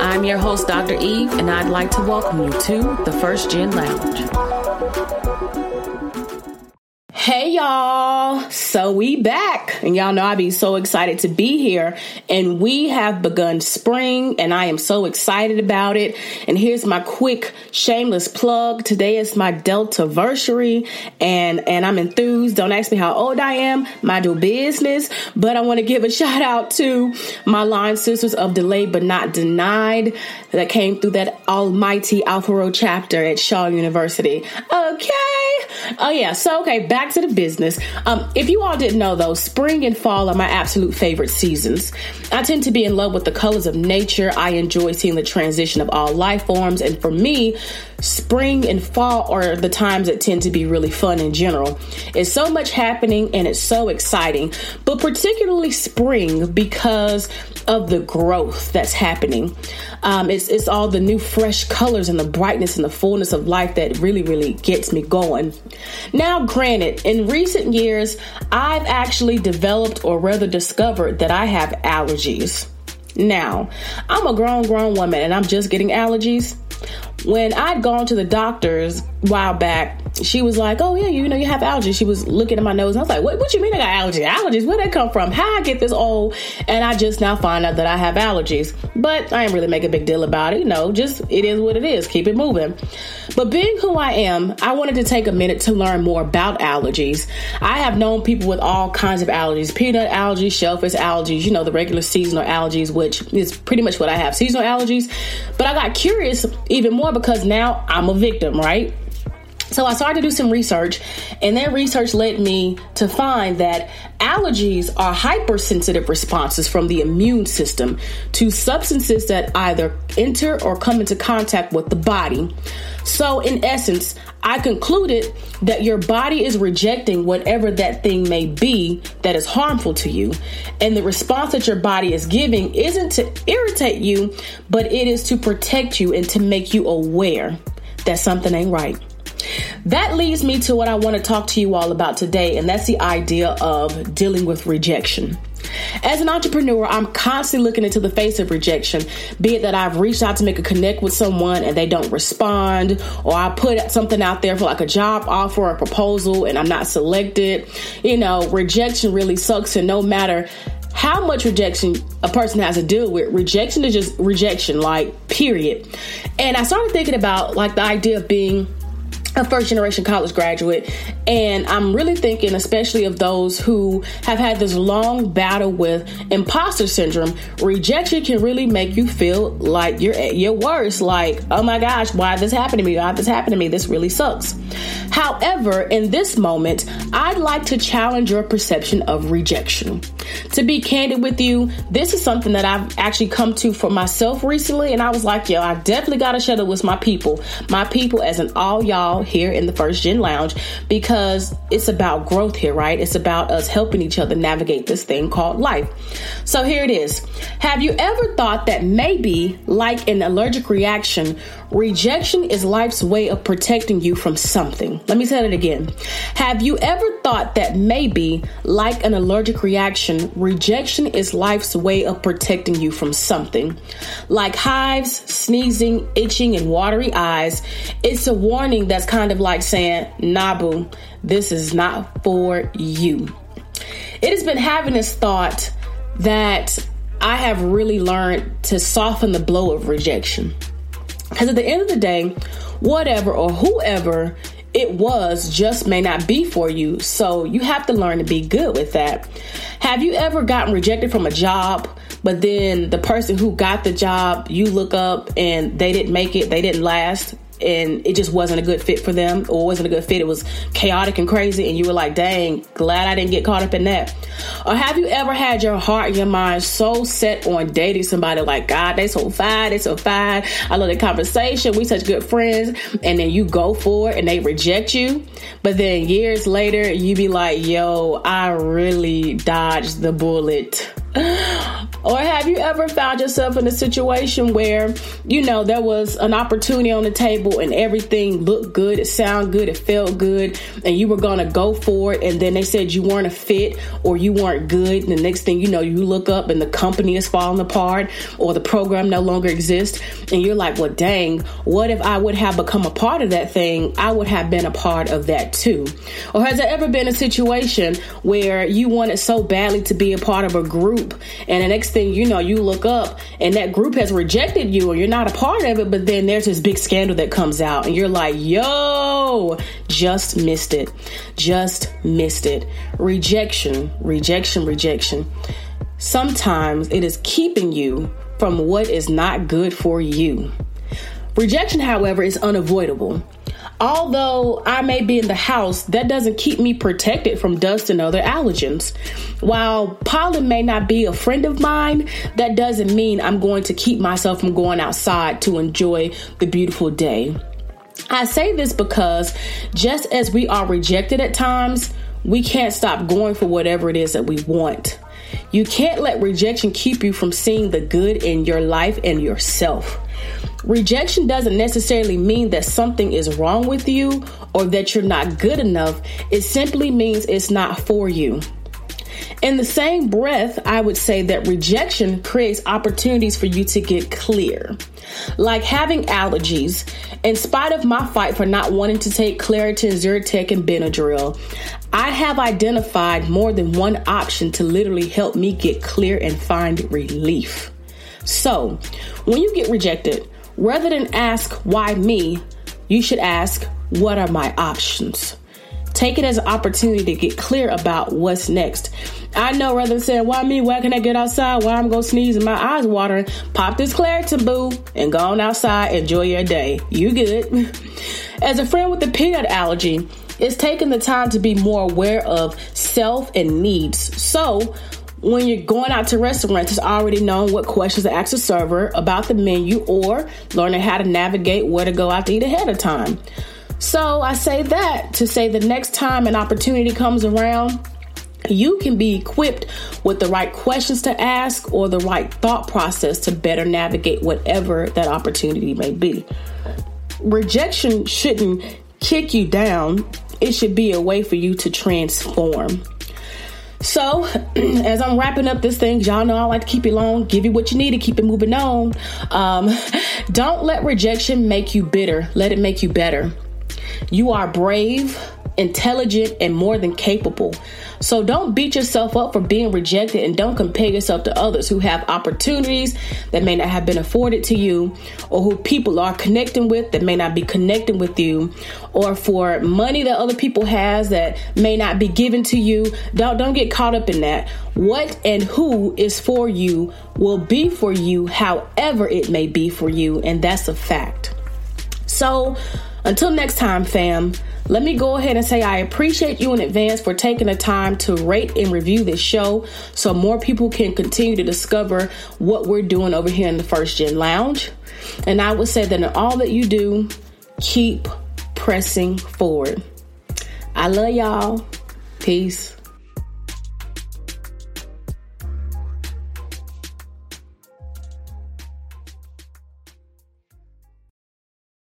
I'm your host, Dr. Eve, and I'd like to welcome you to the First Gen Lounge. Hey y'all. So we back and y'all know I be so excited to be here and we have begun spring and I am so excited about it. And here's my quick shameless plug. Today is my Delta versary and and I'm enthused. Don't ask me how old I am. My do business, but I want to give a shout out to my line sisters of delayed but not denied that came through that almighty Alpha Rho chapter at Shaw University. Okay. Oh yeah. So okay, back to the business. Um, if you all didn't know, though, spring and fall are my absolute favorite seasons. I tend to be in love with the colors of nature. I enjoy seeing the transition of all life forms. And for me, spring and fall are the times that tend to be really fun in general. It's so much happening and it's so exciting, but particularly spring because of the growth that's happening. Um, it's, it's all the new fresh colors and the brightness and the fullness of life that really, really gets me going. Now, granted, in recent years, I've actually developed or rather discovered that I have allergies. Now, I'm a grown, grown woman and I'm just getting allergies. When I'd gone to the doctors a while back, she was like, "Oh yeah, you know you have allergies." She was looking at my nose, and I was like, "What? What you mean I got allergies? Allergies? Where they come from? How I get this old?" And I just now find out that I have allergies, but I ain't really make a big deal about it. You know, just it is what it is. Keep it moving. But being who I am, I wanted to take a minute to learn more about allergies. I have known people with all kinds of allergies: peanut allergies, shellfish allergies. You know, the regular seasonal allergies, which is pretty much what I have: seasonal allergies. But I got curious even more because now I'm a victim, right? So I started to do some research, and that research led me to find that allergies are hypersensitive responses from the immune system to substances that either enter or come into contact with the body. So, in essence, I concluded that your body is rejecting whatever that thing may be that is harmful to you. And the response that your body is giving isn't to irritate you, but it is to protect you and to make you aware that something ain't right. That leads me to what I want to talk to you all about today, and that's the idea of dealing with rejection. As an entrepreneur, I'm constantly looking into the face of rejection, be it that I've reached out to make a connect with someone and they don't respond, or I put something out there for like a job offer or a proposal and I'm not selected. You know, rejection really sucks, and no matter how much rejection a person has to deal with, rejection is just rejection, like, period. And I started thinking about like the idea of being a first generation college graduate and i'm really thinking especially of those who have had this long battle with imposter syndrome rejection can really make you feel like you're at your worst like oh my gosh why this happened to me why this happened to me this really sucks. However in this moment i'd like to challenge your perception of rejection to be candid with you this is something that i've actually come to for myself recently and i was like yo i definitely gotta share it with my people my people as an all y'all here in the First Gen Lounge because it's about growth here, right? It's about us helping each other navigate this thing called life. So here it is. Have you ever thought that maybe, like an allergic reaction, rejection is life's way of protecting you from something? Let me say it again. Have you ever thought that maybe, like an allergic reaction, rejection is life's way of protecting you from something? Like hives, sneezing, itching, and watery eyes, it's a warning that's kind of like saying, Nabu, this is not for you. It has been having this thought that I have really learned to soften the blow of rejection. Because at the end of the day, whatever or whoever it was just may not be for you. So you have to learn to be good with that. Have you ever gotten rejected from a job, but then the person who got the job, you look up and they didn't make it, they didn't last? And it just wasn't a good fit for them or wasn't a good fit. It was chaotic and crazy, and you were like, dang, glad I didn't get caught up in that. Or have you ever had your heart and your mind so set on dating somebody like, God, they so fine, they so fine. I love the conversation. We such good friends. And then you go for it and they reject you. But then years later, you be like, yo, I really dodged the bullet. Or have you ever found yourself in a situation where, you know, there was an opportunity on the table and everything looked good, it sounded good, it felt good, and you were going to go for it, and then they said you weren't a fit or you weren't good, and the next thing you know, you look up and the company is falling apart or the program no longer exists, and you're like, well, dang, what if I would have become a part of that thing? I would have been a part of that too. Or has there ever been a situation where you wanted so badly to be a part of a group, and the next next thing you know, you look up and that group has rejected you or you're not a part of it, but then there's this big scandal that comes out and you're like, yo, just missed it. Just missed it. Rejection, rejection, rejection. Sometimes it is keeping you from what is not good for you. Rejection, however, is unavoidable. Although I may be in the house, that doesn't keep me protected from dust and other allergens. While pollen may not be a friend of mine, that doesn't mean I'm going to keep myself from going outside to enjoy the beautiful day. I say this because just as we are rejected at times, we can't stop going for whatever it is that we want. You can't let rejection keep you from seeing the good in your life and yourself. Rejection doesn't necessarily mean that something is wrong with you or that you're not good enough. It simply means it's not for you. In the same breath, I would say that rejection creates opportunities for you to get clear. Like having allergies, in spite of my fight for not wanting to take Claritin, Zyrtec, and Benadryl, I have identified more than one option to literally help me get clear and find relief. So, when you get rejected, rather than ask, why me, you should ask, what are my options? Take it as an opportunity to get clear about what's next. I know rather than saying, why me? Why can I get outside? Why I'm gonna sneeze and my eyes watering? Pop this Claritin boo and go on outside. Enjoy your day. You good. As a friend with a peanut allergy, it's taking the time to be more aware of self and needs. So when you're going out to restaurants, it's already known what questions to ask the server about the menu or learning how to navigate where to go out to eat ahead of time. So I say that to say the next time an opportunity comes around, you can be equipped with the right questions to ask or the right thought process to better navigate whatever that opportunity may be. Rejection shouldn't kick you down, it should be a way for you to transform. So, as I'm wrapping up this thing, y'all know I like to keep it long, give you what you need to keep it moving on. Um, don't let rejection make you bitter, let it make you better. You are brave, intelligent, and more than capable. So don't beat yourself up for being rejected and don't compare yourself to others who have opportunities that may not have been afforded to you or who people are connecting with that may not be connecting with you or for money that other people has that may not be given to you. Don't don't get caught up in that. What and who is for you will be for you however it may be for you and that's a fact. So until next time, fam, let me go ahead and say I appreciate you in advance for taking the time to rate and review this show so more people can continue to discover what we're doing over here in the First Gen Lounge. And I would say that in all that you do, keep pressing forward. I love y'all. Peace.